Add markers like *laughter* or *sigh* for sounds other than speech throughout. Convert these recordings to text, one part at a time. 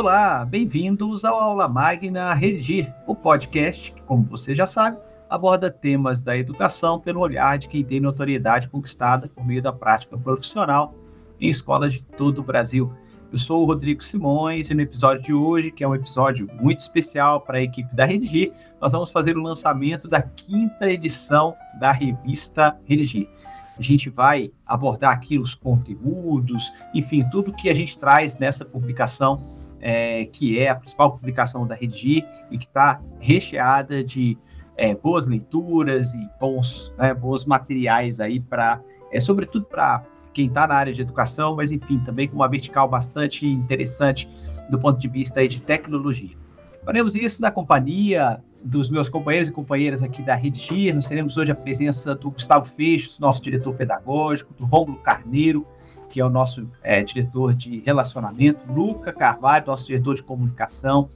Olá, bem-vindos ao Aula Magna Redigir, o podcast que, como você já sabe, aborda temas da educação pelo olhar de quem tem notoriedade conquistada por meio da prática profissional em escolas de todo o Brasil. Eu sou o Rodrigo Simões e no episódio de hoje, que é um episódio muito especial para a equipe da Redigir, nós vamos fazer o lançamento da quinta edição da revista Redigir. A gente vai abordar aqui os conteúdos, enfim, tudo que a gente traz nessa publicação é, que é a principal publicação da Redigir e que está recheada de é, boas leituras e bons, né, bons materiais aí para, é, sobretudo para quem está na área de educação, mas enfim, também com uma vertical bastante interessante do ponto de vista aí de tecnologia. Faremos isso na companhia dos meus companheiros e companheiras aqui da Redigir. Nós teremos hoje a presença do Gustavo Feixes, nosso diretor pedagógico, do Rômulo Carneiro, que é o nosso é, diretor de relacionamento, Luca Carvalho, nosso diretor de comunicação,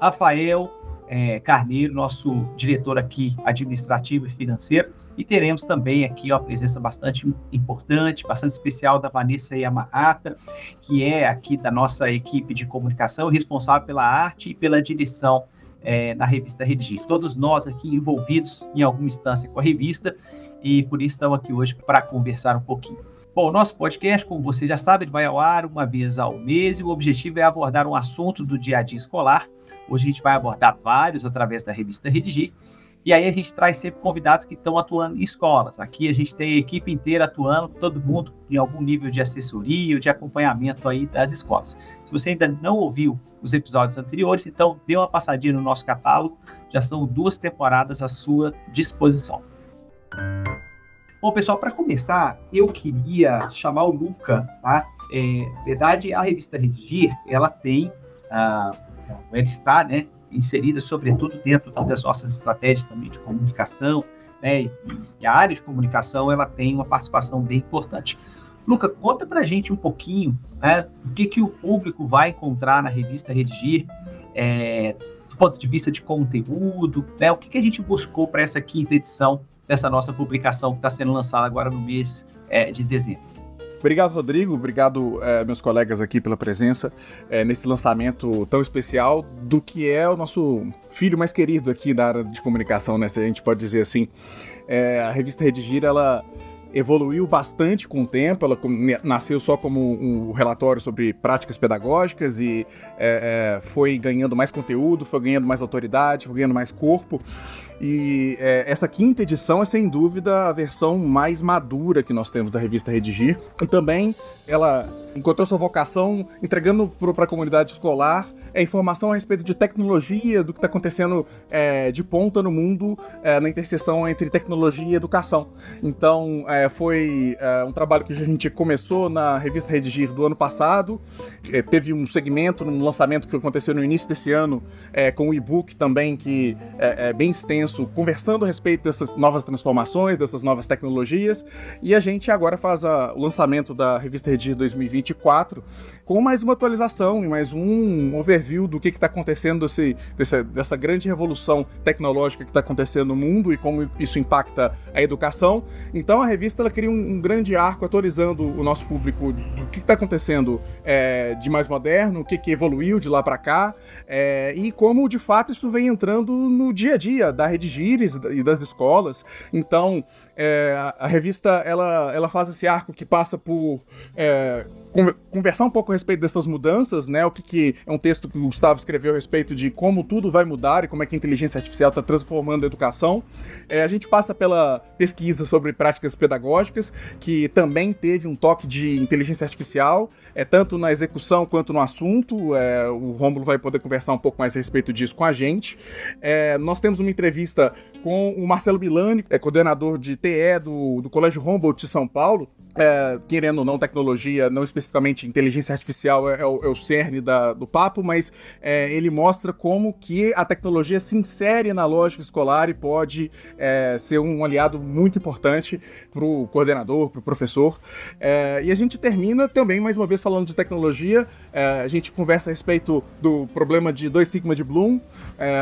Rafael é, Carneiro, nosso diretor aqui administrativo e financeiro, e teremos também aqui ó, a presença bastante importante, bastante especial da Vanessa Yamahata, que é aqui da nossa equipe de comunicação, responsável pela arte e pela direção é, na revista Redigir. Todos nós aqui envolvidos em alguma instância com a revista e por isso estamos aqui hoje para conversar um pouquinho. Bom, o nosso podcast, como você já sabe, ele vai ao ar uma vez ao mês e o objetivo é abordar um assunto do dia a dia escolar. Hoje a gente vai abordar vários através da revista Redigir. E aí a gente traz sempre convidados que estão atuando em escolas. Aqui a gente tem a equipe inteira atuando, todo mundo em algum nível de assessoria ou de acompanhamento aí das escolas. Se você ainda não ouviu os episódios anteriores, então dê uma passadinha no nosso catálogo. Já são duas temporadas à sua disposição. Bom, pessoal, para começar, eu queria chamar o Luca, tá? É, na verdade, a revista Redigir, ela tem, ah, ela está, né, inserida sobretudo dentro das nossas estratégias também de comunicação, né, e a área de comunicação, ela tem uma participação bem importante. Luca, conta para a gente um pouquinho, né, o que, que o público vai encontrar na revista Redigir, é, do ponto de vista de conteúdo, né, o que, que a gente buscou para essa quinta edição dessa nossa publicação que está sendo lançada agora no mês é, de dezembro. Obrigado, Rodrigo. Obrigado, é, meus colegas aqui, pela presença é, nesse lançamento tão especial do que é o nosso filho mais querido aqui da área de comunicação, né? Se a gente pode dizer assim. É, a revista Redigir, ela evoluiu bastante com o tempo. Ela nasceu só como um relatório sobre práticas pedagógicas e é, é, foi ganhando mais conteúdo, foi ganhando mais autoridade, foi ganhando mais corpo. E é, essa quinta edição é sem dúvida a versão mais madura que nós temos da revista Redigir. E também ela encontrou sua vocação entregando para a comunidade escolar é, informação a respeito de tecnologia, do que está acontecendo é, de ponta no mundo é, na interseção entre tecnologia e educação. Então, é, foi é, um trabalho que a gente começou na revista Redigir do ano passado, é, teve um segmento no lançamento que aconteceu no início desse ano, com o e-book também, que é, bem extenso, conversando a respeito dessas novas transformações, dessas novas tecnologias, e a gente agora faz a, o lançamento da revista Redigir 2024 com mais uma atualização e mais um overview do que está acontecendo desse, dessa, dessa grande revolução tecnológica que está acontecendo no mundo e como isso impacta a educação. Então a revista ela cria um, um grande arco atualizando o nosso público do que está acontecendo é, de mais moderno, o que, que evoluiu de lá para cá é, e como de fato isso vem entrando no dia a dia da Rede Gires e das escolas. Então é, a, a, revista ela, ela faz esse arco que passa por é, conversar um pouco a respeito dessas mudanças, né? O que, que, é um texto que o Gustavo escreveu a respeito de como tudo vai mudar e como é que a inteligência artificial está transformando a educação. É, a gente passa pela pesquisa sobre práticas pedagógicas, que também teve um toque de inteligência artificial, é tanto na execução quanto no assunto. É, o Rômulo vai poder conversar um pouco mais a respeito disso com a gente. É, nós temos uma entrevista com o Marcelo Milani, é coordenador de TE do, do Colégio Humboldt de São Paulo, é, querendo ou não, tecnologia, não especificamente inteligência artificial é, é, o, é o, cerne da, do papo, mas é, ele mostra como que a tecnologia se insere na lógica escolar e pode é, ser um aliado muito importante para o coordenador, para o professor. É, e a gente termina também, mais uma vez, falando de tecnologia. a gente conversa a respeito do problema de 2 sigma de Bloom,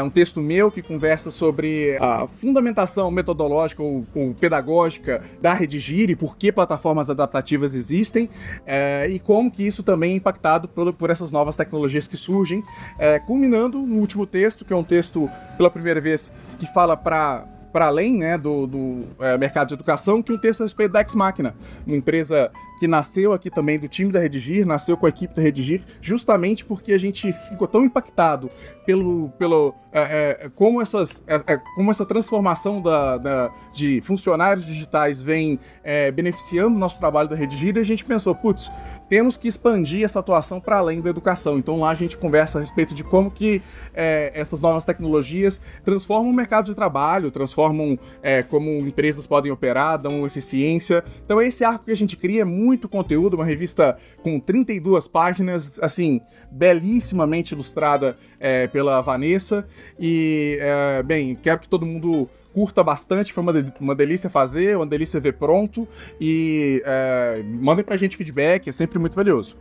um texto meu que conversa sobre a fundamentação metodológica ou, ou pedagógica da Redigir e por que plataformas adaptativas existem. É, e como que isso também é impactado por, por essas novas tecnologias que surgem, é, culminando no último texto, que é um texto pela primeira vez que fala para para além né, do, do é, mercado de educação, que um texto a respeito da Ex Machina, uma empresa que nasceu aqui também do time da Redigir, nasceu com a equipe da Redigir, justamente porque a gente ficou tão impactado pelo, pelo é, é, como, essas, é, é, como essa transformação da, da, de funcionários digitais vem é, beneficiando o nosso trabalho da Redigir, e a gente pensou, putz, temos que expandir essa atuação para além da educação. Então lá a gente conversa a respeito de como que é, essas novas tecnologias transformam o mercado de trabalho, transformam é, como empresas podem operar, dão eficiência. Então esse arco que a gente cria é muito conteúdo, uma revista com 32 páginas, assim, belíssimamente ilustrada é, pela Vanessa. E, é, bem, quero que todo mundo curta bastante, foi uma, de, uma delícia fazer, uma delícia ver pronto. E é, mandem pra gente feedback, é sempre muito valioso.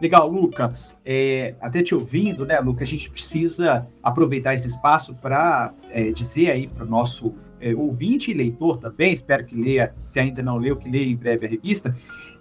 Legal, Lucas. É, até te ouvindo, né, Lucas, a gente precisa aproveitar esse espaço para é, dizer aí para o nosso é, ouvinte e leitor também, espero que leia, se ainda não leu, que leia em breve a revista,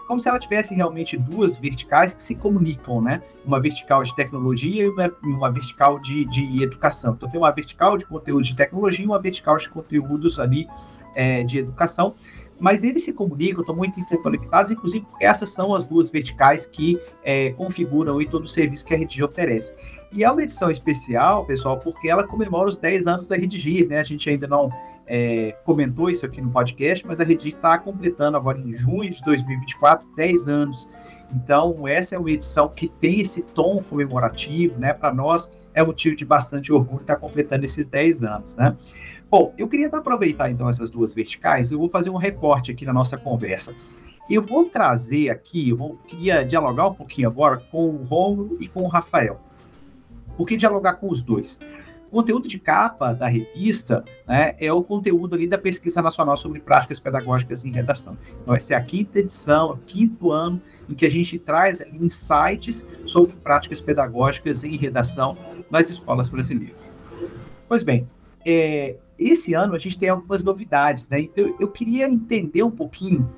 como se ela tivesse realmente duas verticais que se comunicam, né? Uma vertical de tecnologia e uma, uma vertical de, de educação. Então tem uma vertical de conteúdo de tecnologia e uma vertical de conteúdos ali é, de educação mas eles se comunicam, estão muito interconectados, inclusive essas são as duas verticais que é, configuram todo o serviço que a Redigir oferece. E é uma edição especial, pessoal, porque ela comemora os 10 anos da Redigir, né? A gente ainda não é, comentou isso aqui no podcast, mas a Redigir está completando agora em junho de 2024 10 anos. Então, essa é uma edição que tem esse tom comemorativo, né? Para nós é motivo de bastante orgulho estar tá completando esses 10 anos, né? Bom, eu queria aproveitar então essas duas verticais, eu vou fazer um recorte aqui na nossa conversa. Eu vou trazer aqui, eu vou, queria dialogar um pouquinho agora com o Romulo e com o Rafael. Por que dialogar com os dois? O conteúdo de capa da revista né, é o conteúdo ali da Pesquisa Nacional sobre Práticas Pedagógicas em Redação. Então, essa é a quinta edição, o quinto ano em que a gente traz insights sobre práticas pedagógicas em redação nas escolas brasileiras. Pois bem, é, esse ano a gente tem algumas novidades, né? Então eu queria entender um pouquinho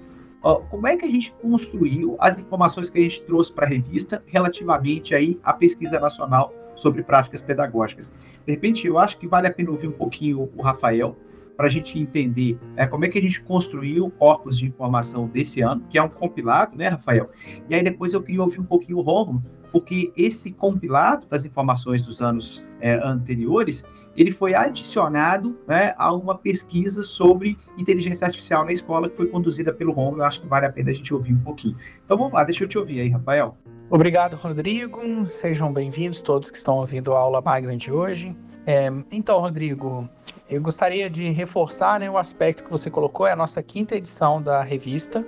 como é que a gente construiu as informações que a gente trouxe para a revista relativamente aí à pesquisa nacional sobre práticas pedagógicas. De repente, eu acho que vale a pena ouvir um pouquinho o Rafael para a gente entender é, como é que a gente construiu o corpus de informação desse ano, que é um compilado, né, Rafael? E aí depois eu queria ouvir um pouquinho o Romulo, porque esse compilado das informações dos anos é, anteriores, ele foi adicionado né, a uma pesquisa sobre inteligência artificial na escola que foi conduzida pelo Romulo. Eu acho que vale a pena a gente ouvir um pouquinho. Então vamos lá, deixa eu te ouvir aí, Rafael. Obrigado, Rodrigo. Sejam bem-vindos todos que estão ouvindo a aula magna de hoje. É, então, Rodrigo, eu gostaria de reforçar né, o aspecto que você colocou, é a nossa quinta edição da revista,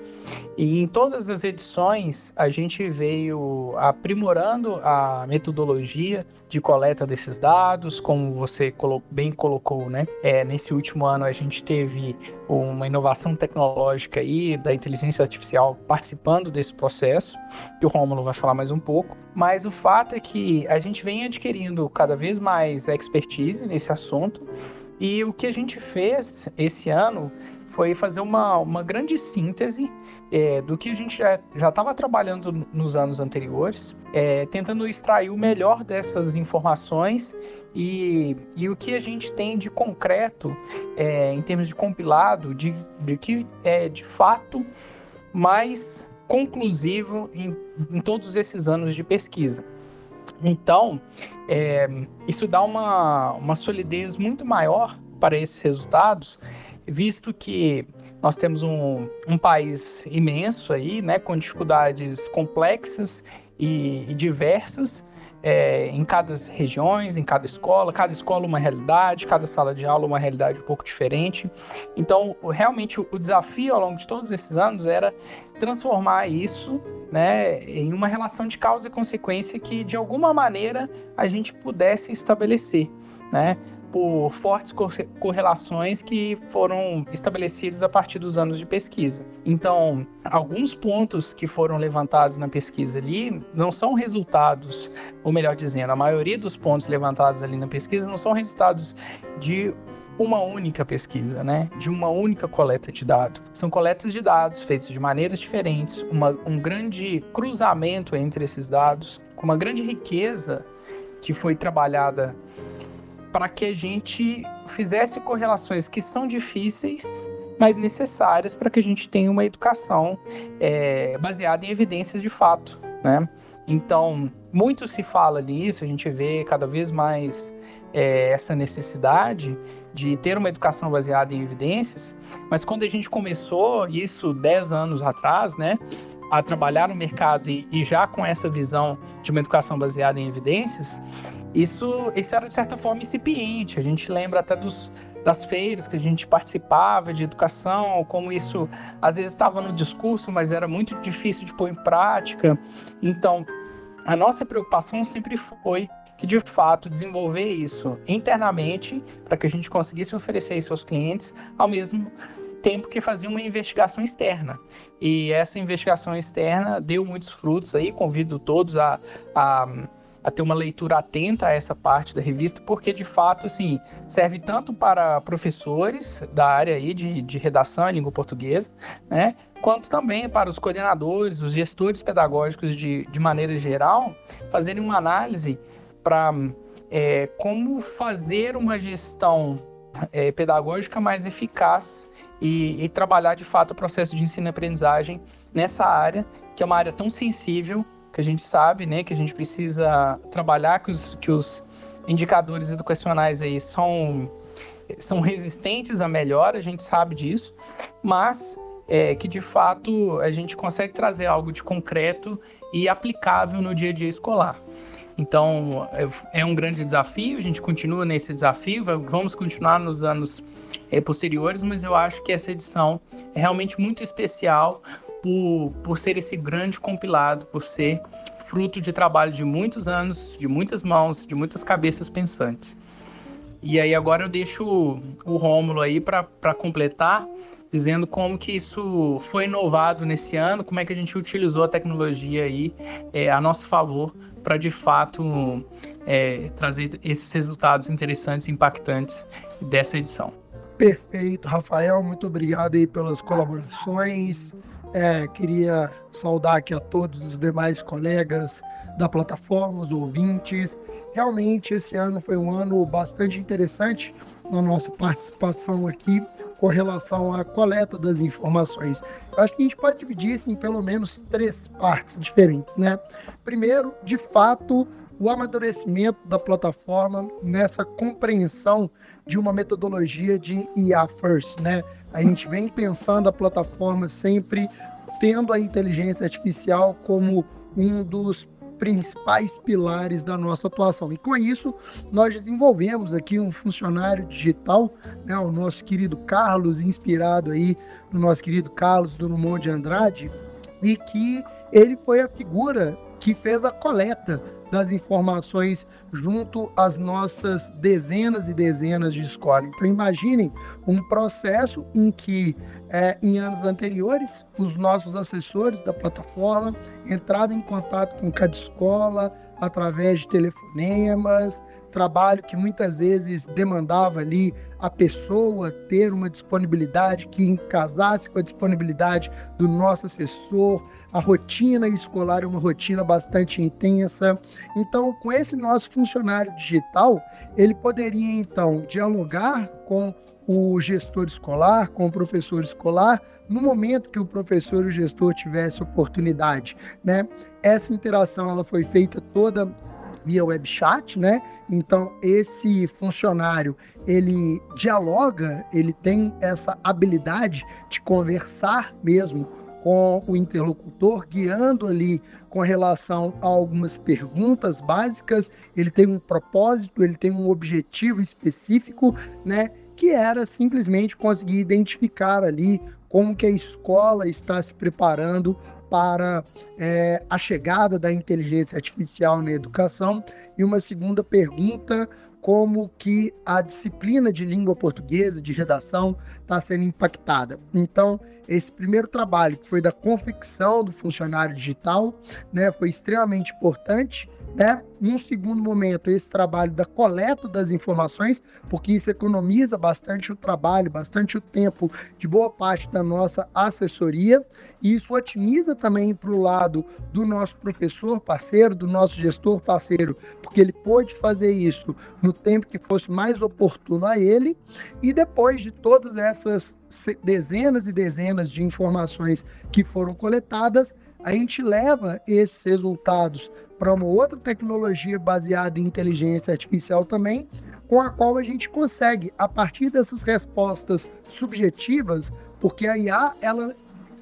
e em todas as edições a gente veio aprimorando a metodologia de coleta desses dados, como você bem colocou, né? É, nesse último ano a gente teve uma inovação tecnológica aí da inteligência artificial participando desse processo, que o Rômulo vai falar mais um pouco, mas o fato é que a gente vem adquirindo cada vez mais expertise nesse assunto e o que a gente fez esse ano foi fazer uma, uma grande síntese é, do que a gente já estava trabalhando nos anos anteriores, é, tentando extrair o melhor dessas informações e, e o que a gente tem de concreto é, em termos de compilado, de, de que é de fato mais conclusivo em, em todos esses anos de pesquisa. Então, é, isso dá uma, uma solidez muito maior para esses resultados, visto que nós temos um, um país imenso aí, né, com dificuldades complexas e, e diversas, é, em cada regiões, em cada escola, cada escola uma realidade, cada sala de aula uma realidade um pouco diferente. Então, realmente o, desafio ao longo de todos esses anos era transformar isso, né, em uma relação de causa e consequência que de alguma maneira a gente pudesse estabelecer, né? Por fortes correlações que foram estabelecidas a partir dos anos de pesquisa. Então, alguns pontos que foram levantados na pesquisa ali não são resultados, ou melhor dizendo, a maioria dos pontos levantados ali na pesquisa não são resultados de uma única pesquisa, né? De uma única coleta de dados. São coletas de dados feitos de maneiras diferentes, uma, um grande cruzamento entre esses dados, com uma grande riqueza que foi trabalhada para que a gente fizesse correlações que são difíceis, mas necessárias para que a gente tenha uma educação é, baseada em evidências de fato, né? Então, muito se fala nisso, a gente vê cada vez mais é, essa necessidade de ter uma educação baseada em evidências, mas quando a gente começou, isso 10 anos atrás, né, a trabalhar no mercado e, e já com essa visão de uma educação baseada em evidências, isso, isso era de certa forma incipiente. A gente lembra até dos, das feiras que a gente participava de educação, como isso às vezes estava no discurso, mas era muito difícil de pôr em prática. Então, a nossa preocupação sempre foi que de fato desenvolver isso internamente para que a gente conseguisse oferecer isso aos clientes, ao mesmo tempo que fazia uma investigação externa. E essa investigação externa deu muitos frutos aí, convido todos a, a a ter uma leitura atenta a essa parte da revista, porque de fato, assim, serve tanto para professores da área aí de, de redação em língua portuguesa, né, quanto também para os coordenadores, os gestores pedagógicos de, de maneira geral, fazerem uma análise para é, como fazer uma gestão é, pedagógica mais eficaz e, e, trabalhar de fato o processo de ensino e aprendizagem nessa área, que é uma área tão sensível, que a gente sabe, né, que a gente precisa trabalhar, que os, que os indicadores educacionais aí são, são resistentes à melhora, a gente sabe disso, mas é, que de fato a gente consegue trazer algo de concreto e aplicável no dia a dia escolar. Então, é, é um grande desafio, a gente continua nesse desafio, vamos continuar nos anos é, posteriores, mas eu acho que essa edição é realmente muito especial por, por ser esse grande compilado, por ser fruto de trabalho de muitos anos, de muitas mãos, de muitas cabeças pensantes. E aí agora eu deixo o, Rômulo aí para completar, dizendo como que isso foi inovado nesse ano, como é que a gente utilizou a tecnologia aí é, a nosso favor para de fato é, trazer esses resultados interessantes e impactantes dessa edição. Perfeito, Rafael, muito obrigado aí pelas colaborações. É, queria saudar aqui a todos os demais colegas da plataforma, os ouvintes. Realmente esse ano foi um ano bastante interessante na nossa participação aqui com relação à coleta das informações. Eu acho que a gente pode dividir isso em pelo menos três partes diferentes, né? Primeiro, de fato, o amadurecimento da plataforma nessa compreensão de uma metodologia de IA First, né? A gente vem pensando a plataforma sempre tendo a inteligência artificial como um dos principais pilares da nossa atuação. E com isso, nós desenvolvemos aqui um funcionário digital, né, o nosso querido Carlos, inspirado aí no nosso querido Carlos do Drummond de Andrade, e que ele foi a figura que fez a coleta das informações junto às nossas dezenas e dezenas de escolas. Então imaginem um processo em que é, em anos anteriores os nossos assessores da plataforma entravam em contato com cada escola através de telefonemas, trabalho que muitas vezes demandava ali a pessoa ter uma disponibilidade que casasse com a disponibilidade do nosso assessor. A rotina escolar é uma rotina bastante intensa. Então, com esse nosso funcionário digital, ele poderia então dialogar com o gestor escolar, com o professor escolar, no momento que o professor e o gestor tivesse oportunidade, né? Essa interação ela foi feita toda via web chat, né? Então esse funcionário ele dialoga, ele tem essa habilidade de conversar mesmo com o interlocutor, guiando ali com relação a algumas perguntas básicas. Ele tem um propósito, ele tem um objetivo específico, né? Que era simplesmente conseguir identificar ali como que a escola está se preparando para é, a chegada da inteligência artificial na educação. E uma segunda pergunta, como que a disciplina de língua portuguesa, de redação, está sendo impactada. Então, esse primeiro trabalho, que foi da confecção do funcionário digital, né, foi extremamente importante né? Num segundo momento, esse trabalho da coleta das informações, porque isso economiza bastante o trabalho, bastante o tempo de boa parte da nossa assessoria, e isso otimiza também para o lado do nosso professor parceiro, do nosso gestor parceiro, porque ele pôde fazer isso no tempo que fosse mais oportuno a ele, e depois de todas essas dezenas e dezenas de informações que foram coletadas, a gente leva esses resultados para uma outra tecnologia baseada em inteligência artificial também, com a qual a gente consegue, a partir dessas respostas subjetivas, porque a IA ela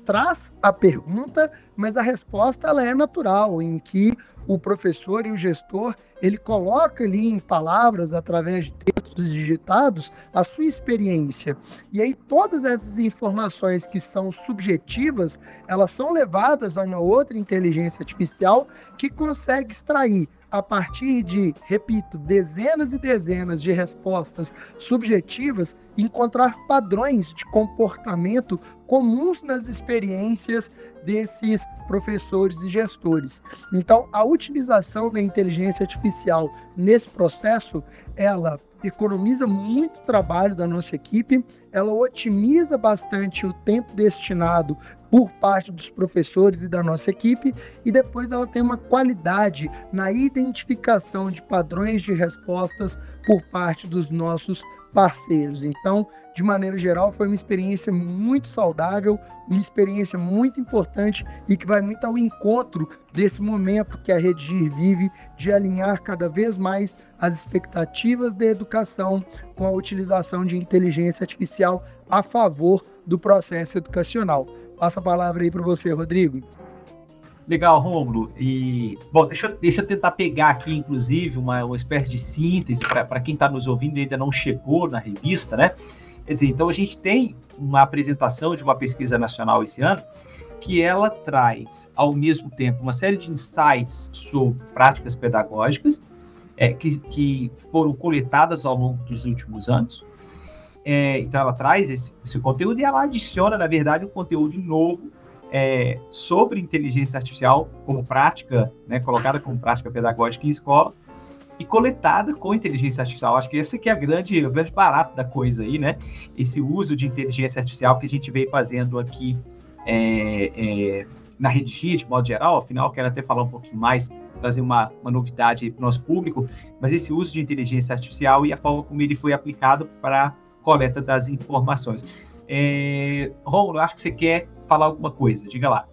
traz a pergunta, mas a resposta ela é natural, em que o professor e o gestor ele coloca ali em palavras, através de textos digitados, a sua experiência. E aí todas essas informações que são subjetivas, elas são levadas a uma outra inteligência artificial que consegue extrair a partir de, repito, dezenas e dezenas de respostas subjetivas, encontrar padrões de comportamento comuns nas experiências desses professores e gestores. Então, a utilização da inteligência artificial nesse processo, ela economiza muito trabalho da nossa equipe, ela otimiza bastante o tempo destinado por parte dos professores e da nossa equipe, e depois ela tem uma qualidade na identificação de padrões de respostas por parte dos nossos parceiros. Então, de maneira geral, foi uma experiência muito saudável, uma experiência muito importante e que vai muito ao encontro desse momento que a Redigir vive de alinhar cada vez mais as expectativas da educação com a utilização de inteligência artificial a favor do processo educacional. Passa a palavra aí para você, Rodrigo. Legal, Romulo. E, bom, deixa, eu, deixa eu tentar pegar aqui, inclusive, uma, uma espécie de síntese para quem está nos ouvindo e ainda não chegou na revista, né? Quer dizer, então a gente tem uma apresentação de uma pesquisa nacional esse ano que ela traz, ao mesmo tempo, uma série de insights sobre práticas pedagógicas é, que, que foram coletadas ao longo dos últimos anos. É, então ela traz esse, esse, conteúdo e ela adiciona, na verdade, um conteúdo novo é, sobre inteligência artificial como prática, né, colocada como prática pedagógica em escola e coletada com inteligência artificial. Acho que esse aqui é a grande, o grande barato da coisa aí, né? Esse uso de inteligência artificial que a gente veio fazendo aqui é, é, na Redigir, de modo geral. Afinal, quero até falar um pouquinho mais, trazer uma, uma novidade para o nosso público, mas esse uso de inteligência artificial e a forma como ele foi aplicado para coleta das informações. É, Romulo, acho que você quer falar alguma coisa, diga lá.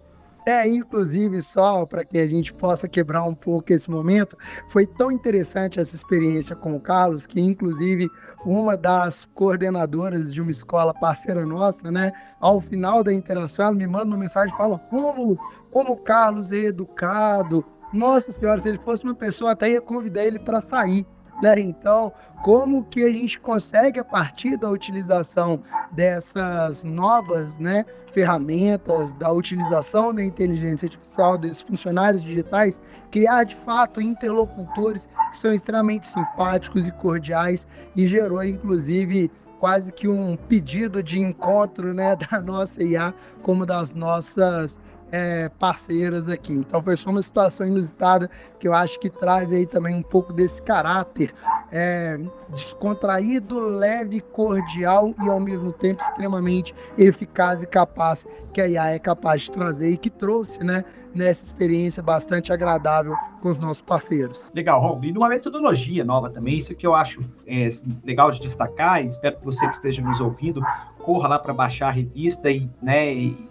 É, inclusive, só para que a gente possa quebrar um pouco esse momento, foi tão interessante essa experiência com o Carlos, que inclusive uma das coordenadoras de uma escola parceira nossa, né, ao final da interação, ela me manda uma mensagem e fala: como, como o Carlos é educado. Nossa senhora, se ele fosse uma pessoa, até ia convidar ele para sair. Né? Então, como que a gente consegue, a partir da utilização dessas novas né, ferramentas, da utilização da inteligência artificial, desses funcionários digitais, criar de fato interlocutores que são extremamente simpáticos e cordiais e gerou, inclusive, quase que um pedido de encontro né, *laughs* da nossa IA como das nossas é, parceiras aqui. Então foi só uma situação inusitada que eu acho que traz aí também um pouco desse caráter é, descontraído, leve, cordial e ao mesmo tempo extremamente eficaz e capaz que a IA é capaz de trazer e que trouxe, né, nessa experiência bastante agradável com os nossos parceiros. Legal, Ron. E metodologia nova também, isso que eu acho é, legal de destacar, e espero que você que esteja nos ouvindo corra lá para baixar a revista e, né, e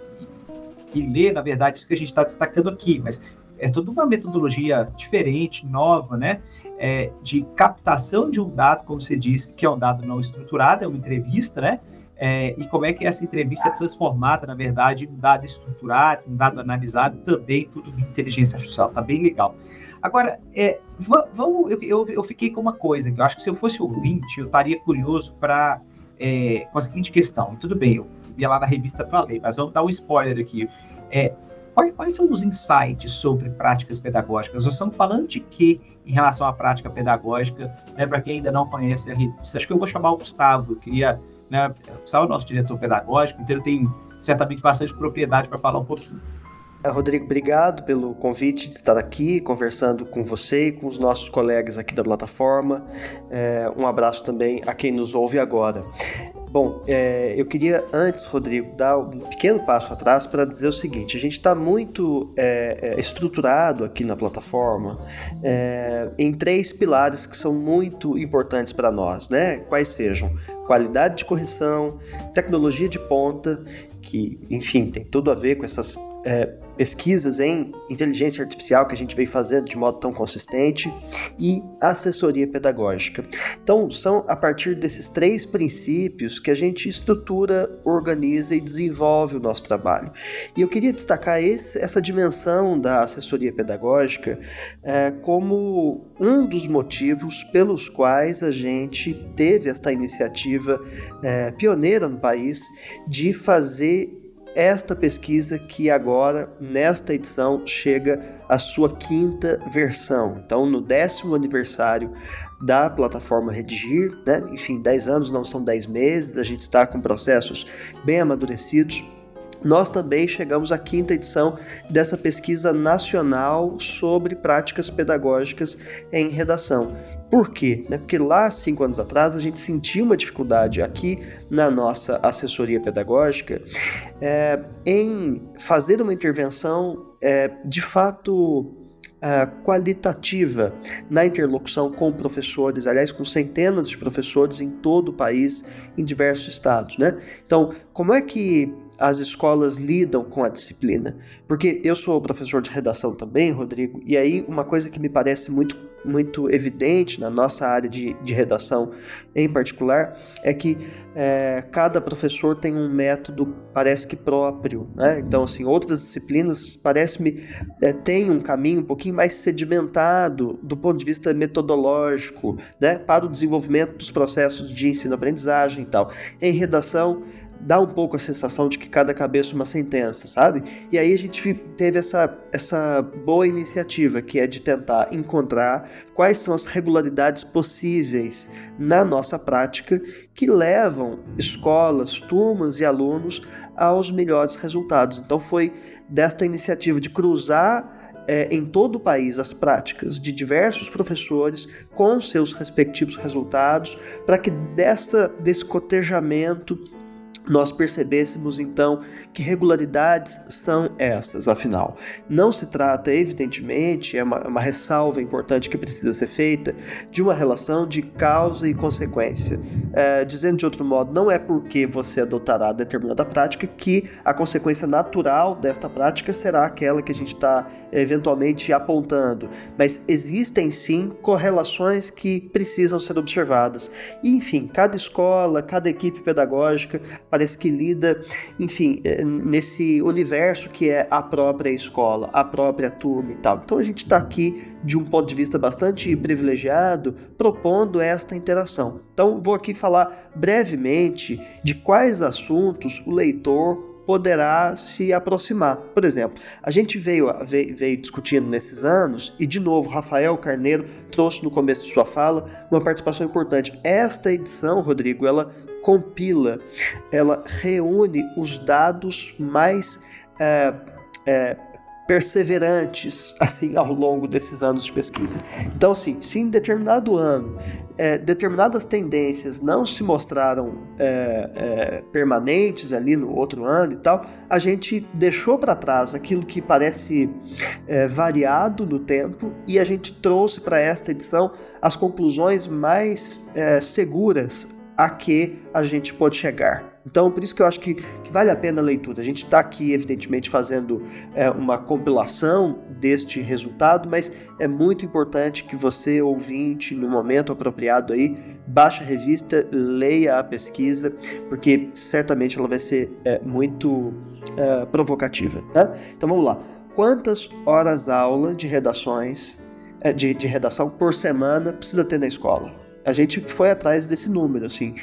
e ler, na verdade, isso que a gente está destacando aqui, mas é toda uma metodologia diferente, nova, né? É, de captação de um dado, como você disse, que é um dado não estruturado, é uma entrevista, né? É, e como é que essa entrevista é transformada, na verdade, em um dado estruturado, um dado analisado, também tudo de inteligência artificial, tá bem legal. Agora, é, vamos, eu, eu, eu, fiquei com uma coisa, que eu acho que se eu fosse ouvinte, eu estaria curioso para é, com a seguinte questão. Tudo bem, eu ia lá na revista para ler, mas vamos dar um spoiler aqui. É, quais, quais, são os insights sobre práticas pedagógicas? Nós estamos falando de que em relação à prática pedagógica, né, para quem ainda não conhece a revista? Acho que eu vou chamar o Gustavo, eu queria, né, o Gustavo é o nosso diretor pedagógico, então ele tem certamente bastante propriedade para falar um pouquinho. É, Rodrigo, obrigado pelo convite de estar aqui conversando com você e com os nossos colegas aqui da plataforma. É, um abraço também a quem nos ouve agora. Bom, é, eu queria antes, Rodrigo, dar um pequeno passo atrás para dizer o seguinte: a gente está muito é, é, estruturado aqui na plataforma é, em três pilares que são muito importantes para nós, né? Quais sejam qualidade de correção, tecnologia de ponta, que, enfim, tem tudo a ver com essas é, pesquisas em inteligência artificial que a gente vem fazendo de modo tão consistente e assessoria pedagógica. Então, são a partir desses três princípios que a gente estrutura, organiza e desenvolve o nosso trabalho. E eu queria destacar esse, essa dimensão da assessoria pedagógica é, como um dos motivos pelos quais a gente teve esta iniciativa é, pioneira no país de fazer esta pesquisa que agora, nesta edição, chega à sua quinta versão. Então, no décimo aniversário da plataforma Redigir, né? enfim, 10 anos não são 10 meses, a gente está com processos bem amadurecidos. Nós também chegamos à quinta edição dessa pesquisa nacional sobre práticas pedagógicas em redação. Por quê? Né? Porque lá, cinco anos atrás, a gente sentiu uma dificuldade aqui na nossa assessoria pedagógica é, em fazer uma intervenção é, de fato é, qualitativa na interlocução com professores, aliás, com centenas de professores em todo o país, em diversos estados. Né? Então, como é que as escolas lidam com a disciplina? Porque eu sou professor de redação também, Rodrigo, e aí uma coisa que me parece muito muito evidente na nossa área de, de redação em particular é que é, cada professor tem um método parece que próprio, né? Então assim outras disciplinas parece-me é, tem um caminho um pouquinho mais sedimentado do ponto de vista metodológico, né? Para o desenvolvimento dos processos de ensino-aprendizagem e tal. Em redação dá um pouco a sensação de que cada cabeça uma sentença, sabe? E aí a gente teve essa, essa boa iniciativa que é de tentar encontrar quais são as regularidades possíveis na nossa prática que levam escolas, turmas e alunos aos melhores resultados. Então foi desta iniciativa de cruzar é, em todo o país as práticas de diversos professores com seus respectivos resultados para que dessa, desse cotejamento nós percebêssemos então que regularidades são essas, afinal. Não se trata, evidentemente, é uma, uma, ressalva importante que precisa ser feita, de uma relação de causa e consequência. É, dizendo de outro modo, não é porque você adotará determinada prática que a consequência natural desta prática será aquela que a gente está eventualmente apontando, mas existem sim correlações que precisam ser observadas. E, enfim, cada escola, cada equipe pedagógica parece que lida, enfim, é, nesse universo que é a própria escola, a própria turma e tal. Então a gente está aqui de um ponto de vista bastante privilegiado, propondo esta interação. Então vou aqui falar brevemente de quais assuntos o leitor poderá se aproximar. Por exemplo, a gente veio, veio, veio, discutindo nesses anos, e de novo, Rafael Carneiro trouxe no começo de sua fala uma participação importante. Esta edição, Rodrigo, ela compila, ela reúne os dados mais é, é, perseverantes assim ao longo desses anos de pesquisa. Então, assim, se em determinado ano é, determinadas tendências não se mostraram é, é, permanentes ali no outro ano e tal, a gente deixou para trás aquilo que parece é, variado no tempo e a gente trouxe para esta edição as conclusões mais é, seguras a que a gente pode chegar. Então, por isso que eu acho que, que vale a pena a leitura. A gente está aqui, evidentemente, fazendo é, uma compilação deste resultado, mas é muito importante que você, ouvinte, no momento apropriado aí, baixe a revista, leia a pesquisa, porque certamente ela vai ser é, muito é, provocativa. Tá? Então, vamos lá. Quantas horas aula de redações, é, de, de redação por semana precisa ter na escola? A gente foi atrás desse número, assim.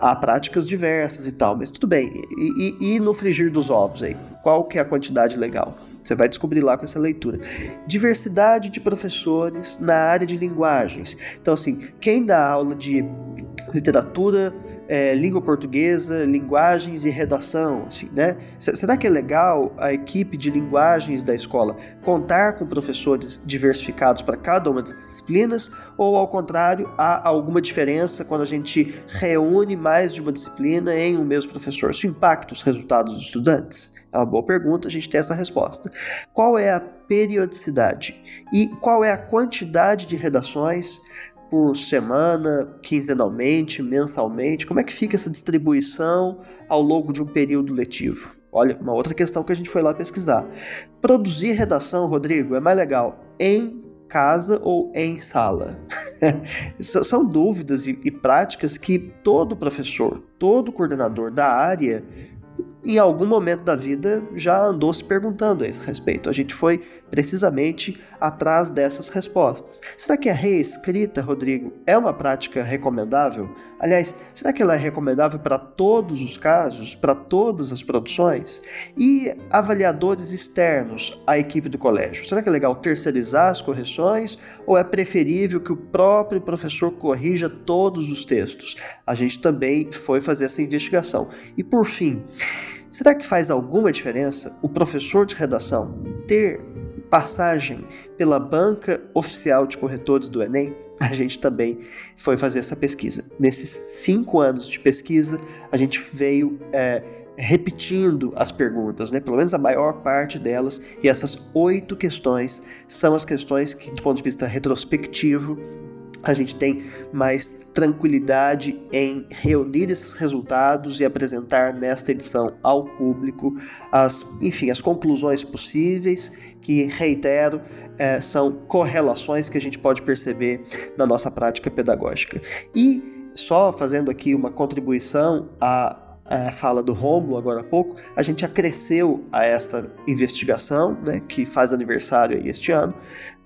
Há práticas diversas e tal, mas tudo bem. E, e, e no frigir dos ovos aí? Qual que é a quantidade legal? Você vai descobrir lá com essa leitura. Diversidade de professores na área de linguagens. Então, assim, quem dá aula de literatura é, língua portuguesa, linguagens e redação, assim, né? Será que é legal a equipe de linguagens da escola contar com professores diversificados para cada uma das disciplinas? Ou, ao contrário, há alguma diferença quando a gente reúne mais de uma disciplina em um mesmo professor? Isso impacta os resultados dos estudantes? É uma boa pergunta, a gente tem essa resposta. Qual é a periodicidade? E qual é a quantidade de redações por semana, quinzenalmente, mensalmente? Como é que fica essa distribuição ao longo de um período letivo? Olha, uma outra questão que a gente foi lá pesquisar. Produzir redação, Rodrigo, é mais legal em casa ou em sala? *laughs* São dúvidas e, e práticas que todo professor, todo coordenador da área em algum momento da vida já andou se perguntando a esse respeito. A gente foi precisamente atrás dessas respostas. Será que a reescrita, Rodrigo, é uma prática recomendável? Aliás, será que ela é recomendável para todos os casos, para todas as produções? E avaliadores externos à equipe do colégio? Será que é legal terceirizar as correções ou é preferível que o próprio professor corrija todos os textos? A gente também foi fazer essa investigação. E por fim, Será que faz alguma diferença o professor de redação ter passagem pela banca oficial de corretores do Enem? A gente também foi fazer essa pesquisa. Nesses cinco anos de pesquisa, a gente veio é, repetindo as perguntas, né? pelo menos a maior parte delas, e essas oito questões são as questões que, do ponto de vista retrospectivo, a gente tem mais tranquilidade em reunir esses resultados e apresentar nesta edição ao público as, enfim, as conclusões possíveis que, reitero, é, são correlações que a gente pode perceber na nossa prática pedagógica. E só fazendo aqui uma contribuição à a fala do Romulo agora há pouco, a gente acresceu a esta investigação, né, que faz aniversário este ano,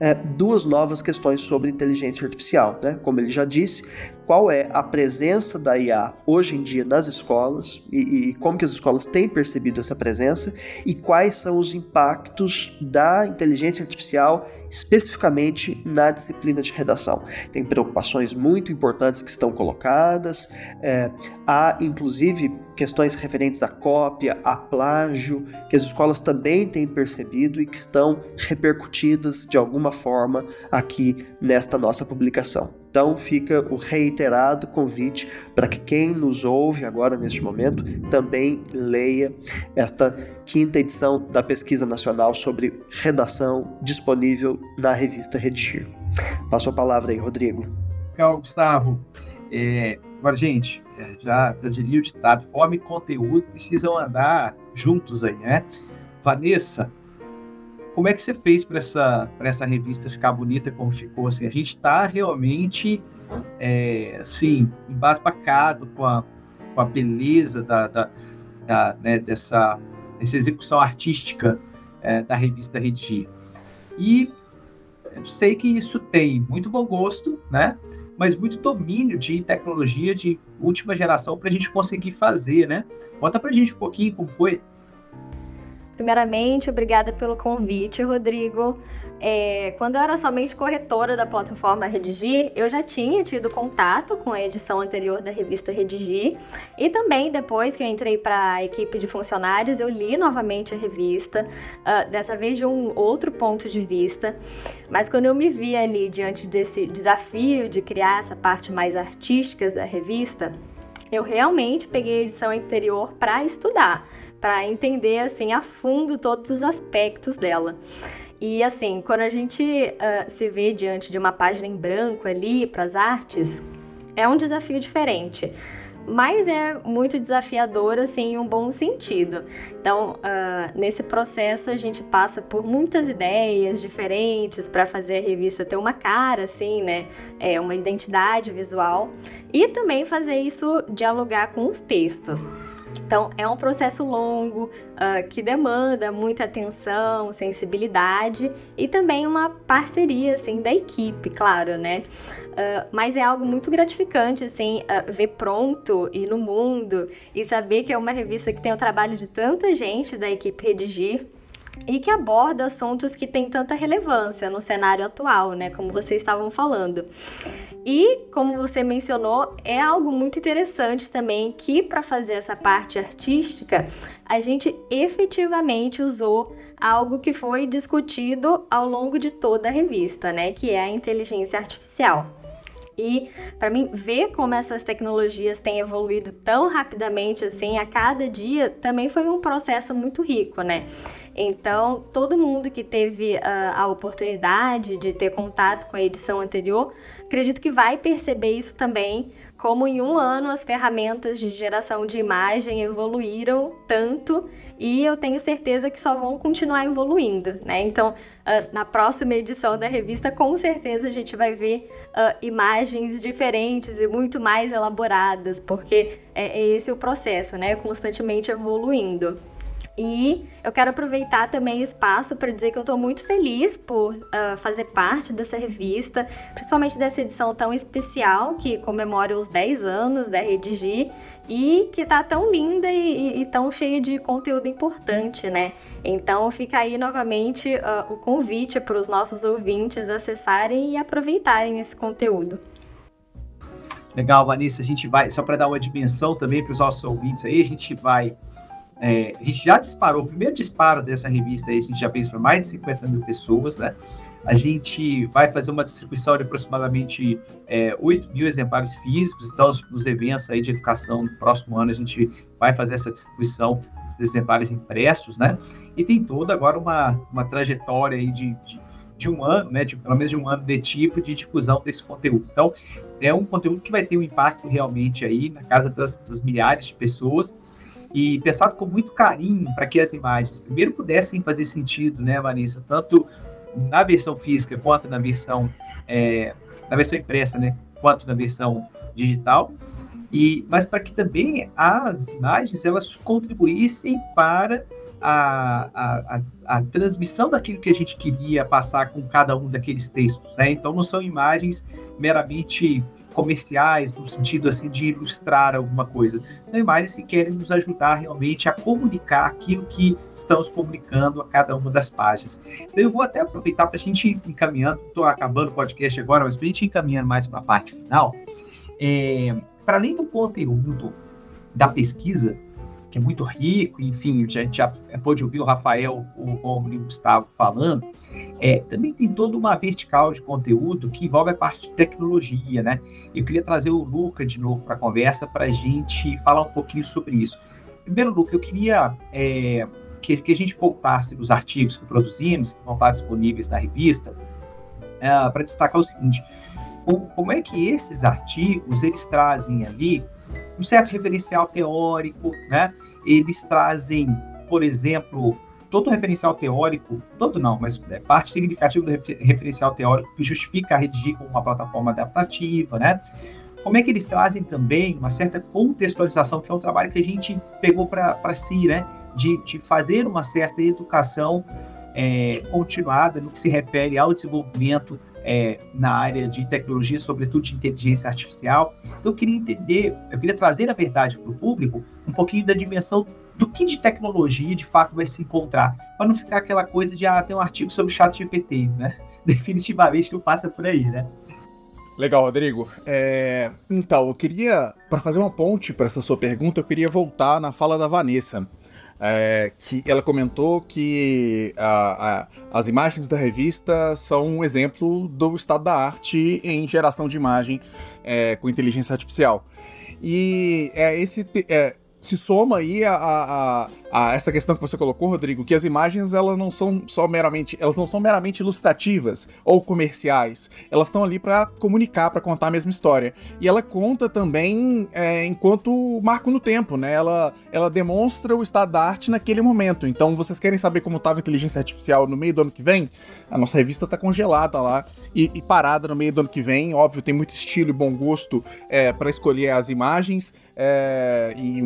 é, duas novas questões sobre inteligência artificial. Né? Como ele já disse, qual é a presença da IA hoje em dia nas escolas e, e, como que as escolas têm percebido essa presença e quais são os impactos da inteligência artificial especificamente na disciplina de redação. Tem preocupações muito importantes que estão colocadas, é, há inclusive questões referentes à cópia, a plágio, que as escolas também têm percebido e que estão repercutidas de alguma forma aqui nesta nossa publicação. Então fica o reiterado convite para que quem nos ouve agora neste momento também leia esta quinta edição da Pesquisa Nacional sobre Redação disponível na revista Redigir. Passo a palavra aí, Rodrigo. Legal, Gustavo. É, agora, gente, é, já eu diria o ditado: fome e conteúdo precisam andar juntos aí, né? Vanessa, como é que você fez para essa, essa revista ficar bonita como ficou? Assim, a gente está realmente é, assim, embasbacado com a, com a beleza da, da, da né, dessa, dessa execução artística é, da revista Redigir. E eu sei que isso tem muito bom gosto, né? Mas muito domínio de tecnologia de última geração para a gente conseguir fazer, né? Conta para a gente um pouquinho como foi Primeiramente, obrigada pelo convite, Rodrigo. É, quando eu era somente corretora da plataforma Redigir, eu já tinha tido contato com a edição anterior da revista Redigir e também depois que eu entrei para a equipe de funcionários, eu li novamente a revista, uh, dessa vez de um outro ponto de vista. Mas quando eu me vi ali diante desse desafio de criar essa parte mais artística da revista, eu realmente peguei a edição anterior para estudar para entender assim a fundo todos os aspectos dela. E assim, quando a gente uh, se vê diante de uma página em branco ali para as artes, é um desafio diferente, mas é muito desafiador assim em um bom sentido. Então, uh, nesse processo a gente passa por muitas ideias diferentes para fazer a revista ter uma cara, assim, né? É uma identidade visual e também fazer isso dialogar com os textos. Então, é um processo longo uh, que demanda muita atenção, sensibilidade e também uma parceria assim da equipe, claro, né? Uh, mas é algo muito gratificante assim uh, ver pronto e no mundo e saber que é uma revista que tem o trabalho de tanta gente da equipe redigir e que aborda assuntos que têm tanta relevância no cenário atual, né, como vocês estavam falando. E, como você mencionou, é algo muito interessante também que, para fazer essa parte artística, a gente efetivamente usou algo que foi discutido ao longo de toda a revista, né? Que é a inteligência artificial. E para mim ver como essas tecnologias têm evoluído tão rapidamente assim a cada dia também foi um processo muito rico, né? Então, todo mundo que teve uh, a oportunidade de ter contato com a edição anterior, acredito que vai perceber isso também, como em um ano as ferramentas de geração de imagem evoluíram tanto e eu tenho certeza que só vão continuar evoluindo, né? Então, uh, na próxima edição da revista, com certeza a gente vai ver uh, imagens diferentes e muito mais elaboradas, porque é, é esse o processo, né? Constantemente evoluindo. E eu quero aproveitar também o espaço para dizer que eu estou muito feliz por uh, fazer parte dessa revista, principalmente dessa edição tão especial que comemora os 10 anos da Redigir e que está tão linda e, e, tão cheia de conteúdo importante, né? Então fica aí novamente uh, o convite para os nossos ouvintes acessarem e aproveitarem esse conteúdo. Legal, Vanessa. A gente vai, só para dar uma dimensão também para os nossos ouvintes aí, a gente vai é, a gente já disparou, o primeiro disparo dessa revista aí, a gente já fez para mais de 50 mil pessoas, né? A gente vai fazer uma distribuição de aproximadamente é, 8 mil exemplares físicos, então nos eventos aí de educação no próximo ano a gente vai fazer essa distribuição desses exemplares impressos, né? E tem toda agora uma, uma trajetória aí de, de, de um ano, né? De, pelo menos de um ano letivo de difusão desse conteúdo. Então, é um conteúdo que vai ter um impacto realmente aí na casa das, das milhares de pessoas, e pensado com muito carinho para que as imagens primeiro pudessem fazer sentido, né, Vanessa, tanto na versão física quanto na versão é, na versão impressa, né, quanto na versão digital. E mas para que também as imagens elas contribuíssem para a, a, a, transmissão daquilo que a gente queria passar com cada um daqueles textos, né? Então não são imagens meramente comerciais, no sentido assim de ilustrar alguma coisa. São imagens que querem nos ajudar realmente a comunicar aquilo que estamos comunicando a cada uma das páginas. Então eu vou até aproveitar para a gente ir encaminhando, estou acabando o podcast agora, mas para a gente ir encaminhando mais para a parte final, é, para além do conteúdo da pesquisa, que é muito rico, enfim, a gente já pôde ouvir o Rafael, o Romulo e o Gustavo falando, é, também tem toda uma vertical de conteúdo que envolve a parte de tecnologia, né? Eu queria trazer o Luca de novo para a conversa para a gente falar um pouquinho sobre isso. Primeiro, Luca, eu queria é, que, que, a gente voltasse os artigos que produzimos, que vão estar disponíveis na revista, é, para destacar o seguinte, como, como é que esses artigos, eles trazem ali um certo referencial teórico, né? Eles trazem, por exemplo, todo o referencial teórico, todo não, mas é parte significativa do referencial teórico que justifica a redigir como uma plataforma adaptativa, né? Como é que eles trazem também uma certa contextualização, que é um trabalho que a gente pegou para si, né? De, de fazer uma certa educação é, continuada no que se refere ao desenvolvimento é, na área de tecnologia, sobretudo de inteligência artificial. Então, eu queria entender, eu queria trazer, na verdade, para o público um pouquinho da dimensão do que de tecnologia de fato vai se encontrar, para não ficar aquela coisa de, ah, tem um artigo sobre o chat GPT, né? *laughs* Definitivamente não passa por aí, né? Legal, Rodrigo. É, então, eu queria, para fazer uma ponte para essa sua pergunta, eu queria voltar na fala da Vanessa é, que ela comentou que a, a, as imagens da revista são um exemplo do estado da arte em geração de imagem é, com inteligência artificial. E é esse é, se soma aí a, a, a, essa questão que você colocou, Rodrigo, que as imagens elas não são só meramente, elas não são meramente ilustrativas ou comerciais. Elas estão ali para comunicar, para contar a mesma história. E ela conta também é, enquanto marco no tempo, né? Ela, ela demonstra o estado da arte naquele momento. Então, vocês querem saber como estava a inteligência artificial no meio do ano que vem? A nossa revista está congelada lá e, e, parada no meio do ano que vem. Óbvio, tem muito estilo e bom gosto é, para escolher as imagens é, e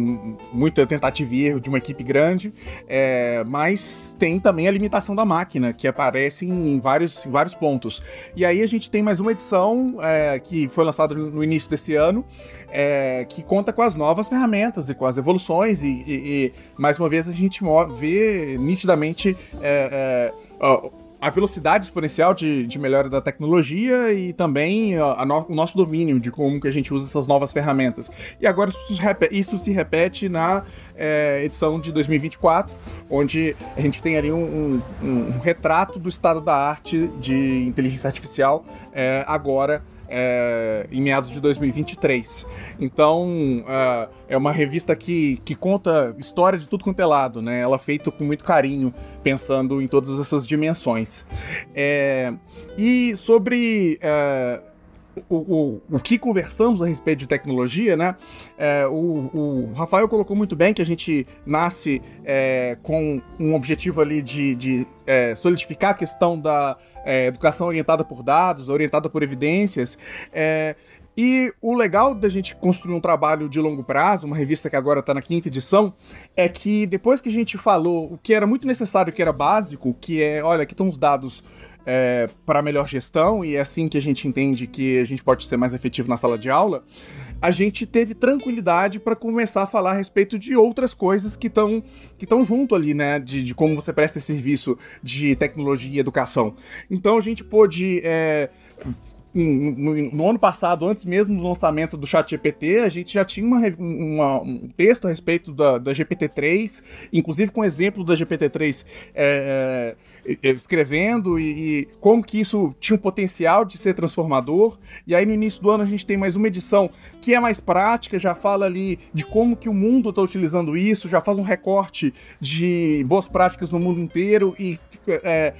muita tentativa e erro de uma equipe grande, é, mas tem também a limitação da máquina, que aparece em vários, em vários pontos. E aí a gente tem mais uma edição é, que foi lançada no início desse ano, é, que conta com as novas ferramentas e com as evoluções, e, e, e mais uma vez a gente vê nitidamente. Uh, a velocidade exponencial de, de melhora da tecnologia e também no, o nosso domínio de como que a gente usa essas novas ferramentas. E agora isso, isso se repete na é, edição de 2024, onde a gente tem ali um, um, um retrato do estado da arte de inteligência artificial é, agora é, em meados de 2023. Então, é, é uma revista que, que conta história de tudo quanto é lado, né? Ela é feita com muito carinho, pensando em todas essas dimensões. É, e sobre é, o, o, o que conversamos a respeito de tecnologia, né? É, o, o, Rafael colocou muito bem que a gente nasce é, com um objetivo ali de, de é, solidificar a questão da é, educação orientada por dados, orientada por evidências. É, e o legal da gente construir um trabalho de longo prazo, uma revista que agora está na quinta edição, é que depois que a gente falou o que era muito necessário, o que era básico, que é, olha, aqui estão os dados é, para melhor gestão, e é assim que a gente entende que a gente pode ser mais efetivo na sala de aula, a gente teve tranquilidade para começar a falar a respeito de outras coisas que estão que estão junto ali, né? De, de, como você presta serviço de tecnologia e educação. Então a gente pôde é, no, no, ano passado, antes mesmo do lançamento do Chat GPT, a gente já tinha uma, uma, um texto a respeito da, da GPT-3, inclusive com exemplo da GPT-3 é, é, escrevendo e, e, como que isso tinha um potencial de ser transformador. E aí no início do ano a gente tem mais uma edição que é mais prática, já fala ali de como que o mundo está utilizando isso, já faz um recorte de boas práticas no mundo inteiro e é,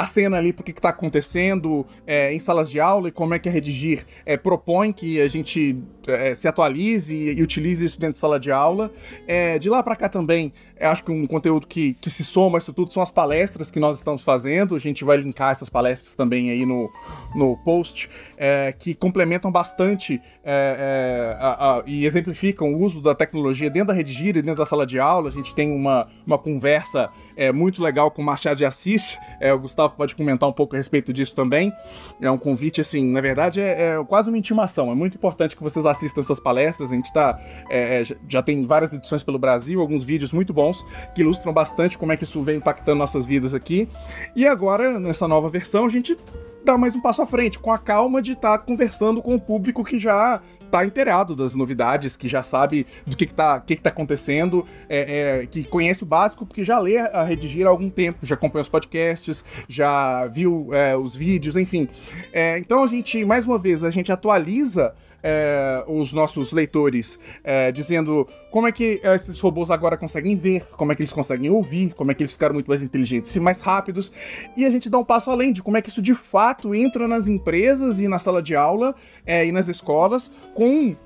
a cena ali, porque que está acontecendo é, em salas de aula e como é que a Redigir é, propõe que a gente é, se atualize e, utilize isso dentro de sala de aula. É, de lá para cá também, acho que um conteúdo que, que se soma isso tudo são as palestras que nós estamos fazendo. A gente vai linkar essas palestras também aí no, no post, é, que complementam bastante é, é, a, a, e exemplificam o uso da tecnologia dentro da Redigir e dentro da sala de aula. A gente tem uma, uma conversa é, muito legal com o Machado de Assis. É, o Gustavo pode comentar um pouco a respeito disso também. É um convite, assim, na verdade, é, é quase uma intimação. É muito importante que vocês assistam essas palestras. A gente tá, é, é já tem várias edições pelo Brasil, alguns vídeos muito bons que ilustram bastante como é que isso vem impactando nossas vidas aqui. E agora, nessa nova versão, a gente dá mais um passo à frente, com a calma de estar tá conversando com o público que já tá inteirado das novidades, que já sabe do que, que, tá, que, que tá acontecendo, é, é, que conhece o básico, porque já lê a Redigir há algum tempo, já acompanha os podcasts, já viu é, os vídeos, enfim. É, então a gente, mais uma vez, a gente atualiza é, os nossos leitores, é, dizendo como é que esses robôs agora conseguem ver, como é que eles conseguem ouvir, como é que eles ficaram muito mais inteligentes e mais rápidos. E a gente dá um passo além de como é que isso de fato entra nas empresas e na sala de aula é, e nas escolas com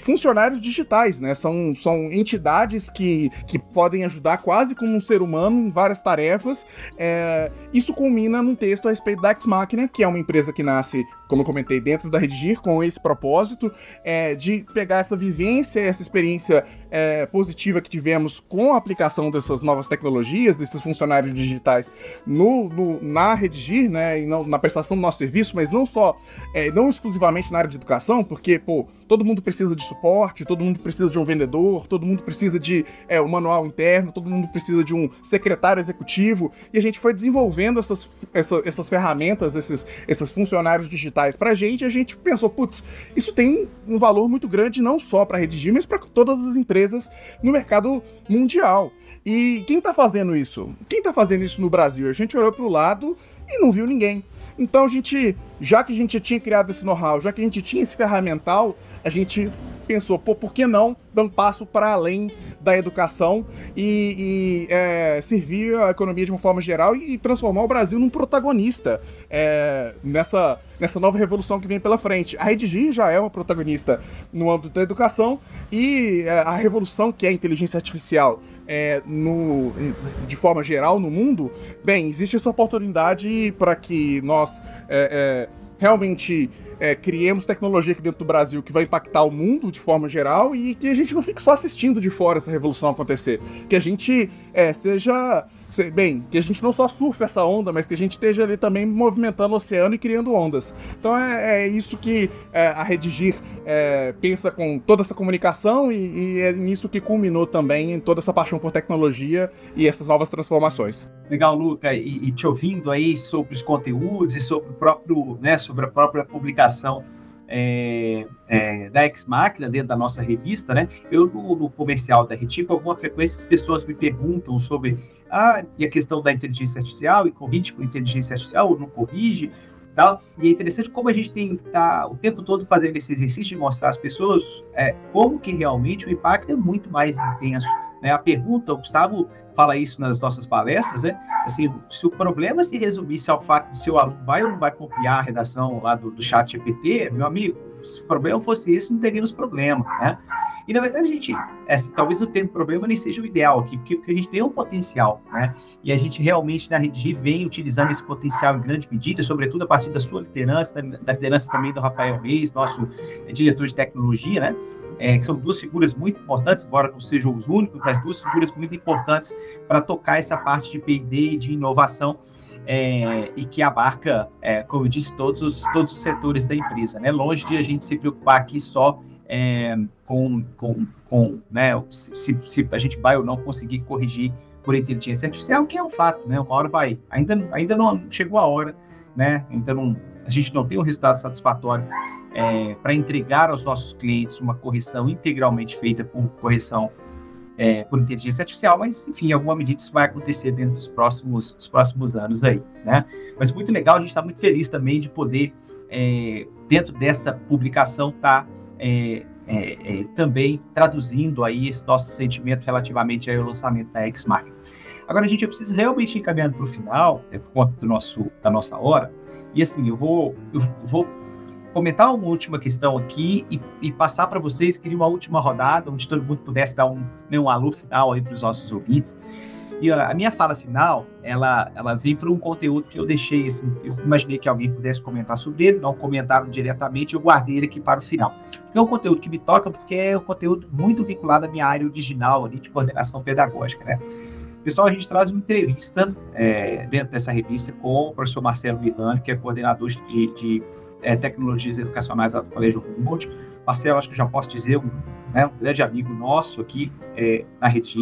funcionários digitais, né? São, são entidades que, que podem ajudar quase como um ser humano em várias tarefas. É, isso culmina num texto a respeito da Ex Machina, que é uma empresa que nasce, como eu comentei, dentro da Redigir, com esse propósito é, de pegar essa vivência, essa experiência é, positiva que tivemos com a aplicação dessas novas tecnologias, desses funcionários digitais no, no na Redigir, né? E não, na prestação do nosso serviço, mas não só, é, não exclusivamente na área de educação, porque, pô, todo mundo precisa de suporte, todo mundo precisa de um vendedor, todo mundo precisa de é, um manual interno, todo mundo precisa de um secretário executivo, e a gente foi desenvolvendo essas, essa, essas ferramentas, esses, esses funcionários digitais pra gente, e a gente pensou, putz, isso tem um valor muito grande não só para redigir, mas para todas as empresas no mercado mundial. E quem tá fazendo isso? Quem tá fazendo isso no Brasil? A gente olhou pro lado e não viu ninguém. Então a gente, já que a gente tinha criado esse know-how, já que a gente tinha esse ferramental, a gente pensou, pô, por que não dar um passo para além da educação e, e é, servir a economia de uma forma geral e, transformar o Brasil num protagonista é, nessa, nessa nova revolução que vem pela frente. A Redigir já é uma protagonista no âmbito da educação e é, a revolução que é a inteligência artificial é, no, de forma geral no mundo, bem, existe essa oportunidade para que nós é, é, realmente é, criemos tecnologia aqui dentro do Brasil que vai impactar o mundo de forma geral e que a gente não fique só assistindo de fora essa revolução acontecer. Que a gente é, seja bem, que a gente não só surfe essa onda, mas que a gente esteja ali também movimentando o oceano e criando ondas. Então é, é isso que é, a Redigir é, pensa com toda essa comunicação e, e, é nisso que culminou também em toda essa paixão por tecnologia e essas novas transformações. Legal, Luca, e, e te ouvindo aí sobre os conteúdos e sobre o próprio, né, sobre a própria publicação é, é, da Ex Machina dentro da nossa revista, né? Eu no, no comercial da Reti, com alguma frequência as pessoas me perguntam sobre ah, e a questão da inteligência artificial e corrige por inteligência artificial ou não corrige, tal. E é interessante como a gente tem tá o tempo todo fazendo esse exercício de mostrar às pessoas é, como que realmente o impacto é muito mais intenso. Né? A pergunta, o Gustavo fala isso nas nossas palestras, né? Assim, se o problema se resumisse ao fato de seu aluno vai ou não vai copiar a redação lá do, do chat GPT, meu amigo, se o problema fosse esse, não teríamos problema, né? E na verdade a gente, é, talvez o termo problema nem seja o ideal aqui, porque, porque a gente tem um potencial, né? E a gente realmente na Rede vem utilizando esse potencial em grande medida, sobretudo a partir da sua liderança, da, da liderança também do Rafael Reis, nosso é, diretor de tecnologia, né? É, que são duas figuras muito importantes, embora não sejam os únicos, mas duas figuras muito importantes para tocar essa parte de P&D e de inovação é, e que abarca, é, como eu disse, todos os, todos os setores da empresa. Né? Longe de a gente se preocupar aqui só é, com, com, com né, se, se, a gente vai ou não conseguir corrigir por inteligência artificial, que é um fato, né? Uma hora vai. Ainda, ainda não chegou a hora, né? Então a gente não tem um resultado satisfatório é, para entregar aos nossos clientes uma correção integralmente feita por correção é, por inteligência artificial, mas enfim, em alguma medida isso vai acontecer dentro dos próximos, dos próximos anos aí, né? Mas muito legal, a gente está muito feliz também de poder, é, dentro dessa publicação, tá, é, é, é, também traduzindo aí esse nosso sentimento relativamente ao lançamento da X-Machina. Agora, a gente eu preciso realmente ir caminhando para o final, é por conta do nosso, da nossa hora, e assim, eu vou, eu vou comentar uma última questão aqui e, e passar para vocês, queria uma última rodada, onde todo mundo pudesse dar um, né, um alô final aí para os nossos ouvintes. E a, minha fala final, ela, ela vem para um conteúdo que eu deixei, assim, eu imaginei que alguém pudesse comentar sobre ele, não comentaram diretamente, eu guardei ele aqui para o final. Porque é um conteúdo que me toca, porque é um conteúdo muito vinculado à minha área original ali de coordenação pedagógica, né? Pessoal, a gente traz uma entrevista é, dentro dessa revista com o professor Marcelo Milano, que é coordenador de, de é, tecnologias educacionais do Colégio Humboldt. Marcelo, acho que já posso dizer, um, né, um grande amigo nosso aqui é, na Reti.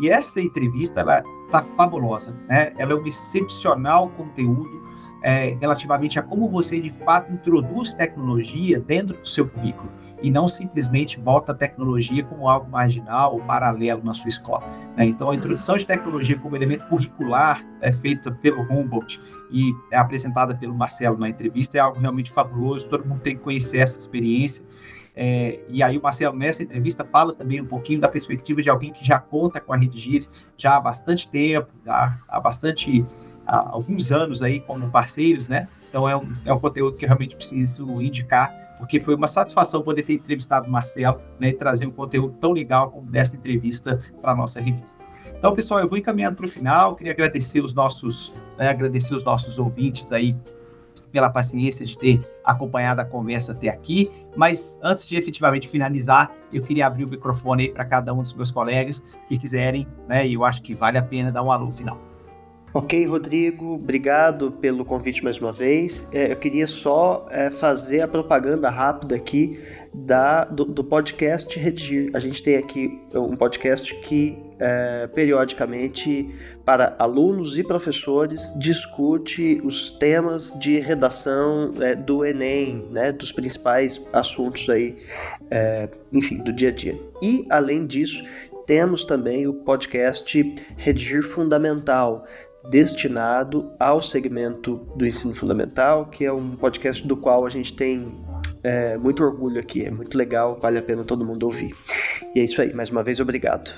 E essa entrevista, ela está fabulosa, né? Ela é um excepcional conteúdo é, relativamente a como você, de fato, introduz tecnologia dentro do seu currículo e não simplesmente bota a tecnologia como algo marginal ou paralelo na sua escola. Né? Então, a introdução de tecnologia como elemento curricular é feita pelo Humboldt e é apresentada pelo Marcelo na entrevista é algo realmente fabuloso, todo mundo tem que conhecer essa experiência. É, e aí o Marcelo, nessa entrevista, fala também um pouquinho da perspectiva de alguém que já conta com a Redigir já há bastante tempo, já há bastante há alguns anos aí como parceiros, né? Então é um, é um conteúdo que eu realmente preciso indicar porque foi uma satisfação poder ter entrevistado o Marcelo né, e trazer um conteúdo tão legal como dessa entrevista para a nossa revista. Então, pessoal, eu vou encaminhando para o final, queria agradecer os nossos, né, agradecer os nossos ouvintes aí pela paciência de ter acompanhado a conversa até aqui, mas antes de efetivamente finalizar, eu queria abrir o microfone para cada um dos meus colegas que quiserem, né, e eu acho que vale a pena dar um alô final. Ok, Rodrigo, obrigado pelo convite mais uma vez. É, eu queria só é, fazer a propaganda rápida aqui da, do, do, podcast Redigir. A gente tem aqui um podcast que é, periodicamente para alunos e professores discute os temas de redação é, do Enem, né, dos principais assuntos aí, é, enfim, do dia a dia. E além disso, temos também o podcast Redigir Fundamental, destinado ao segmento do ensino fundamental, que é um podcast do qual a gente tem é, muito orgulho aqui. É muito legal, vale a pena todo mundo ouvir. E é isso aí, mais uma vez, obrigado.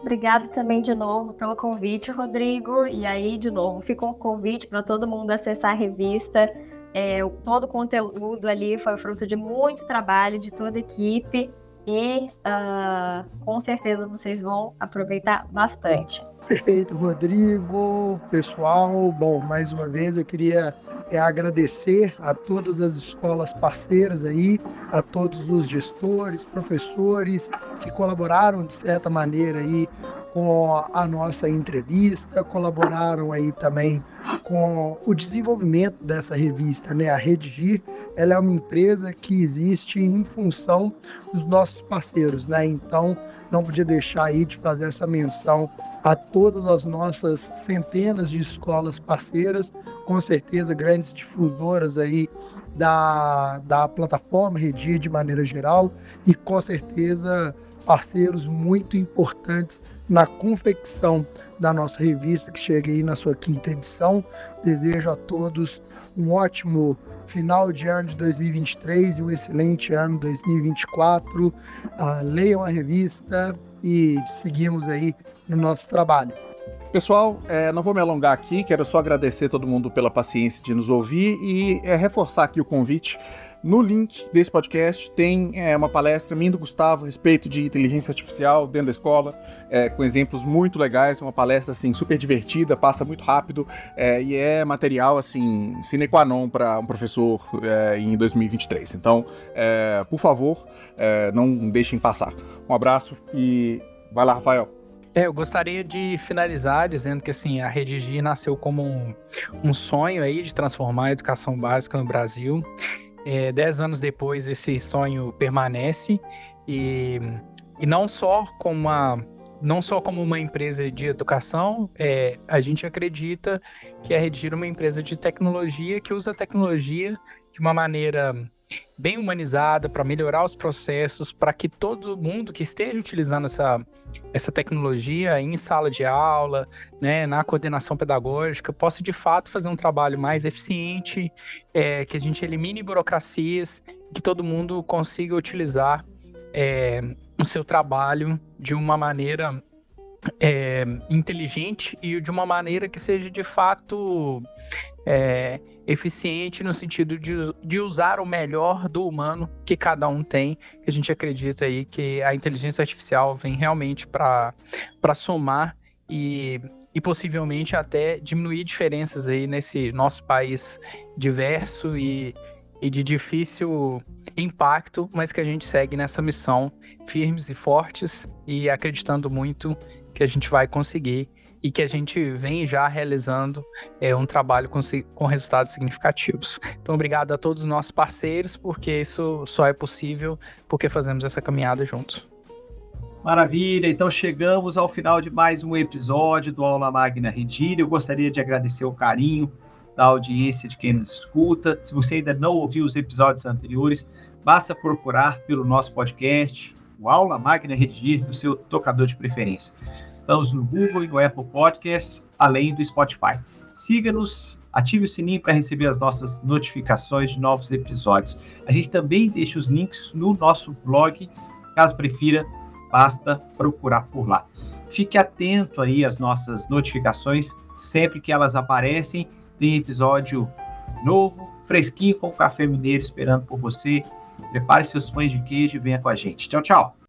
Obrigada também de novo pelo convite, Rodrigo. E aí, de novo, fica um convite para todo mundo acessar a revista. É, todo o conteúdo ali foi fruto de muito trabalho de toda a equipe e uh, com certeza vocês vão aproveitar bastante. Perfeito, Rodrigo, pessoal. Bom, mais uma vez eu queria é, agradecer a todas as escolas parceiras aí, a todos os gestores, professores que colaboraram de certa maneira aí com a nossa entrevista, colaboraram aí também com o desenvolvimento dessa revista, né? A Redigir, ela é uma empresa que existe em função dos nossos parceiros, né? Então, não podia deixar aí de fazer essa menção a todas as nossas centenas de escolas parceiras, com certeza grandes difusoras aí da, da plataforma Redir de maneira geral e com certeza parceiros muito importantes na confecção da nossa revista que chega aí na sua quinta edição. Desejo a todos um ótimo final de ano de 2023 e um excelente ano 2024. Uh, leiam a revista e seguimos aí no nosso trabalho. Pessoal, é, não vou me alongar aqui, quero só agradecer todo mundo pela paciência de nos ouvir e é, reforçar aqui o convite no link desse podcast tem é, uma palestra minha do Gustavo a respeito de inteligência artificial dentro da escola, é, com exemplos muito legais, uma palestra assim super divertida, passa muito rápido é, e é material assim sine qua non para um professor é, em 2023. Então, por favor, não deixem passar. Um abraço e vai lá, Rafael. É, eu gostaria de finalizar dizendo que assim a Redigir nasceu como um, um sonho aí de transformar a educação básica no Brasil. É, dez anos depois, esse sonho permanece e, e não só como uma não só como uma empresa de educação, é, a gente acredita que a Redigir é uma empresa de tecnologia que usa a tecnologia de uma maneira bem humanizada para melhorar os processos, para que todo mundo que esteja utilizando essa, essa tecnologia em sala de aula, né, na coordenação pedagógica, possa de fato fazer um trabalho mais eficiente, é, que a gente elimine burocracias, que todo mundo consiga utilizar é, o seu trabalho de uma maneira é, inteligente e de uma maneira que seja de fato é, eficiente no sentido de, de usar o melhor do humano que cada um tem. A gente acredita aí que a inteligência artificial vem realmente para somar e, e possivelmente até diminuir diferenças aí nesse nosso país diverso e, e de difícil impacto, mas que a gente segue nessa missão firmes e fortes e acreditando muito que a gente vai conseguir e que a gente vem já realizando é, um trabalho com, com resultados significativos. Então, obrigado a todos os nossos parceiros, porque isso só é possível porque fazemos essa caminhada juntos. Maravilha, então chegamos ao final de mais um episódio do Aula Magna Redir. Eu gostaria de agradecer o carinho da audiência de quem nos escuta. Se você ainda não ouviu os episódios anteriores, basta procurar pelo nosso podcast, o Aula Magna Redigir, no seu tocador de preferência. Estamos no Google e no Apple Podcasts, além do Spotify. Siga-nos, ative o sininho para receber as nossas notificações de novos episódios. A gente também deixa os links no nosso blog, caso prefira, basta procurar por lá. Fique atento aí às nossas notificações, sempre que elas aparecem, tem episódio novo, fresquinho com café mineiro esperando por você. Prepare seus pães de queijo e venha com a gente. Tchau, tchau.